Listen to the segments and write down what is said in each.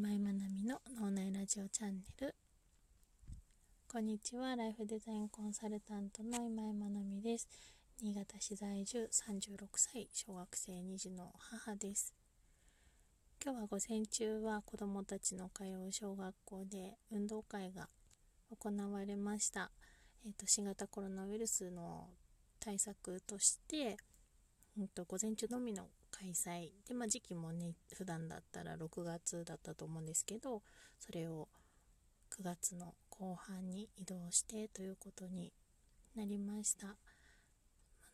今井まなみの脳内ラジオチャンネル。こんにちは。ライフデザインコンサルタントの今井まなみです。新潟市在住。36歳。小学生2児の母です。今日は午前中は子どもたちの通う小学校で運動会が行われました、えーと、新型コロナウイルスの対策として、うんと午前中のみの開催。で、まあ、時期もね普段だったら6月だったと思うんですけどそれを9月の後半に移動してということになりました。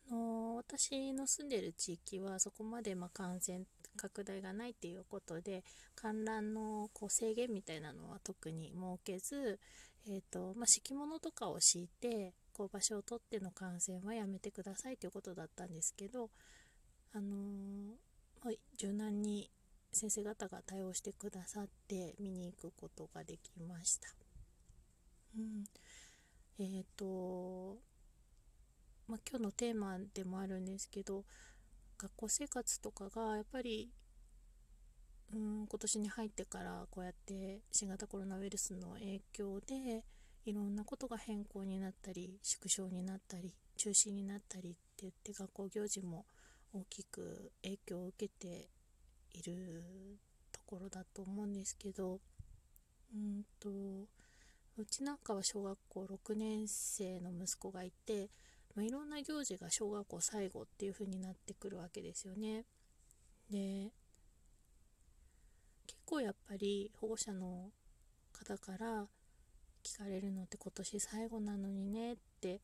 あの私の住んでる地域はそこまでま感染拡大がないっていうことで観覧のこう制限みたいなのは特に設けず、えーとまあ、敷物とかを敷いてこう場所を取っての観戦はやめてくださいということだったんですけどあのー、柔軟に先生方が対応してくださって見に行くことができました。うん、えっ、ー、と、まあ、今日のテーマでもあるんですけど学校生活とかがやっぱりうん今年に入ってからこうやって新型コロナウイルスの影響でいろんなことが変更になったり縮小になったり中止になったりって言って学校行事も大きく影響を受けているところだと思うんですけどうんとうちなんかは小学校6年生の息子がいて、まあ、いろんな行事が小学校最後っていう風になってくるわけですよね。で結構やっぱり保護者の方から聞かれるのって今年最後なのにねって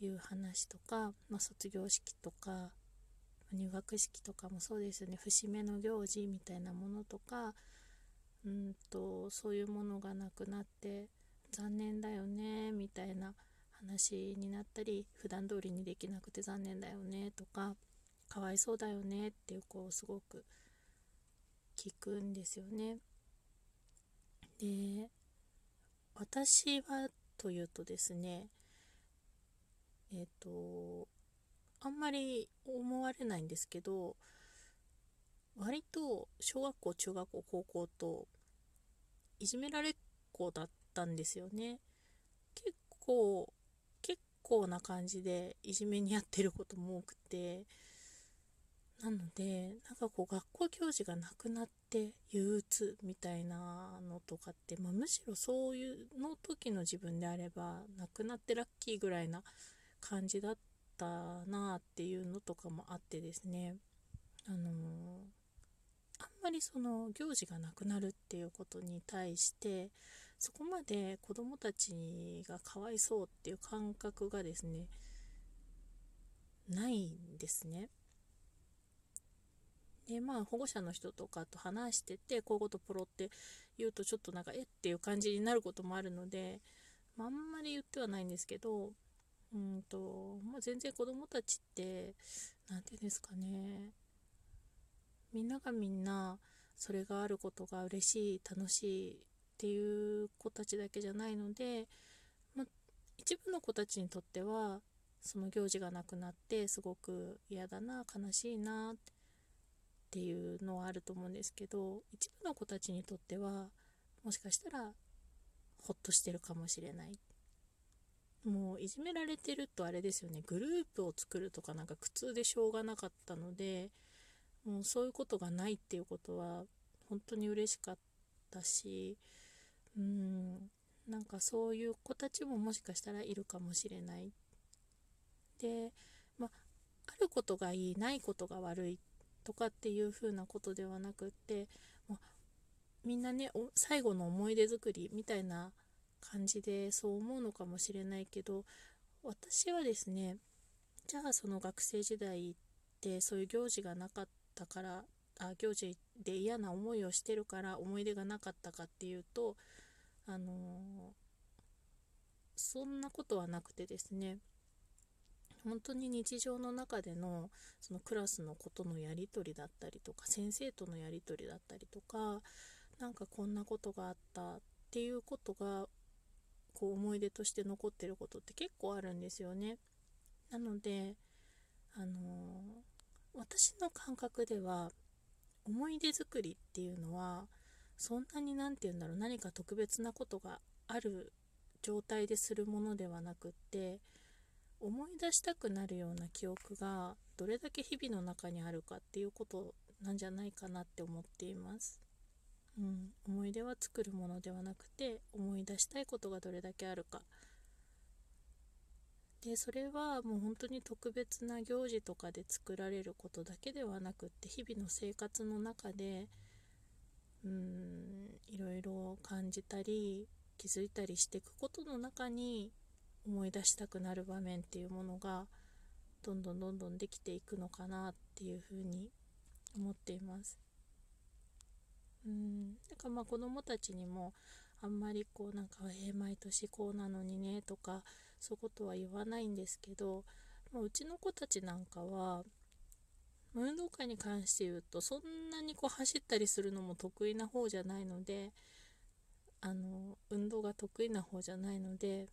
いう話とか、まあ、卒業式とか入学式とかもそうですよね節目の行事みたいなものとかうんとそういうものがなくなって残念だよねみたいな話になったり普段通りにできなくて残念だよねとかかわいそうだよねっていう子をすごく聞くんですよね。で私はというとですねえっ、ー、とあんまり思われないんですけど割と小学校中学校高校といじめられっ子だったんですよね。結構結構な感じでいじめにやってることも多くてなのでなんかこう学校行事がなくなって憂鬱みたいなのとかって、まあ、むしろそういうの時の自分であればなくなってラッキーぐらいな感じだったったなっていうのとかもあってですねあのー、あんまりその行事がなくなるっていうことに対してそこまで子供たちがかわいそうっていう感覚がですねないんですね。でまあ保護者の人とかと話しててこういうことポロって言うとちょっとなんかえっていう感じになることもあるので、まあ、あんまり言ってはないんですけどうんと、まあ、全然子供たちって、何て言うんですかね、みんながみんな、それがあることが嬉しい、楽しいっていう子たちだけじゃないので、ま、一部の子たちにとっては、その行事がなくなってすごく嫌だな悲しいなっていうのはあると思うんですけど一部の子たちにとってはもしかしたらほっとしてるかもしれない。もういじめられてるとあれですよね。グループを作るとかなんか苦痛でしょうがなかったのでもうそういうことがないっていうことは本当に嬉しかったしうんなんかそういう子たちももしかしたらいるかもしれない。でまあることがいいないことが悪いとかっていう風なことではなくって、まみんなね最後の思い出作りみたいな感じでそう思うのかもしれないけど私はですねじゃあその学生時代ってそういう行事がなかったからあ行事で嫌な思いをしてるから思い出がなかったかっていうとあのー、そんなことはなくてですね本当に日常の中でのそのクラスのことのやり取りだったりとか先生とのやり取りだったりとか何かこんなことがあったっていうことがこう思い出として残ってることって結構あるんですよね。なので、あのー、私の感覚では思い出作りっていうのはそんなに何て言うんだろう何か特別なことがある状態でするものではなくって思い出したくなるような記憶がどれだけ日々の中にあるかっていうことなんじゃないかなって思っています。うん、思い出は作るものではなくて思い出したいことがどれだけあるかでそれはもう本当に特別な行事とかで作られることだけではなくって日々の生活の中でうんいろいろ感じたり気づいたりしていくことの中に思い出したくなる場面っていうものがどんどんどんどんできていくのかなっていうふうに思っています。うん。だからまあ子供たちにもあんまりこうなんか「えー、毎年こうなのにね」とかそういうことは言わないんですけど、まあ、うちの子たちなんかは運動会に関して言うとそんなにこう走ったりするのも得意な方じゃないのであの運動が得意な方じゃないので、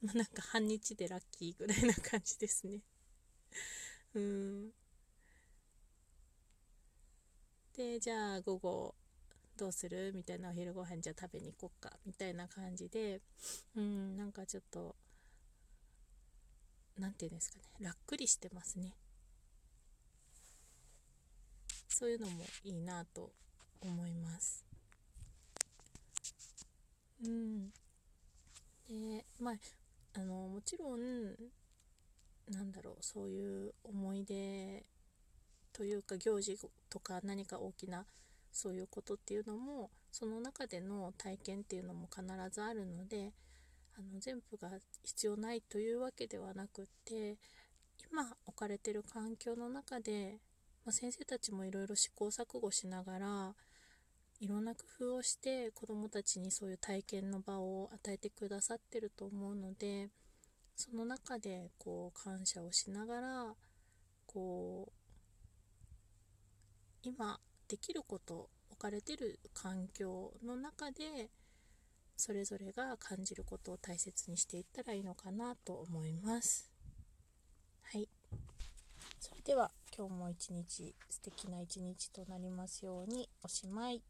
まあ、なんか半日でラッキーぐらいな感じですね。うん。でじゃあ午後どうする？みたいなお昼ご飯じゃあ食べに行こっか。みたいな感じでうんなんかちょっと何て言うんですかね。らっくりしてますね。そういうのもいいなと思います。うん。でまああのもちろんなんだろうそういう思い出というか行事とか何か大きなそういうことっていうのもその中での体験っていうのも必ずあるのであの全部が必要ないというわけではなくって今置かれてる環境の中で、まあ、先生たちもいろいろ試行錯誤しながらいろんな工夫をして子どもたちにそういう体験の場を与えてくださってると思うのでその中でこう感謝をしながらこう今できること置かれてる環境の中でそれぞれが感じることを大切にしていったらいいのかなと思います。はい。それでは今日も一日素敵な一日となりますようにおしまい。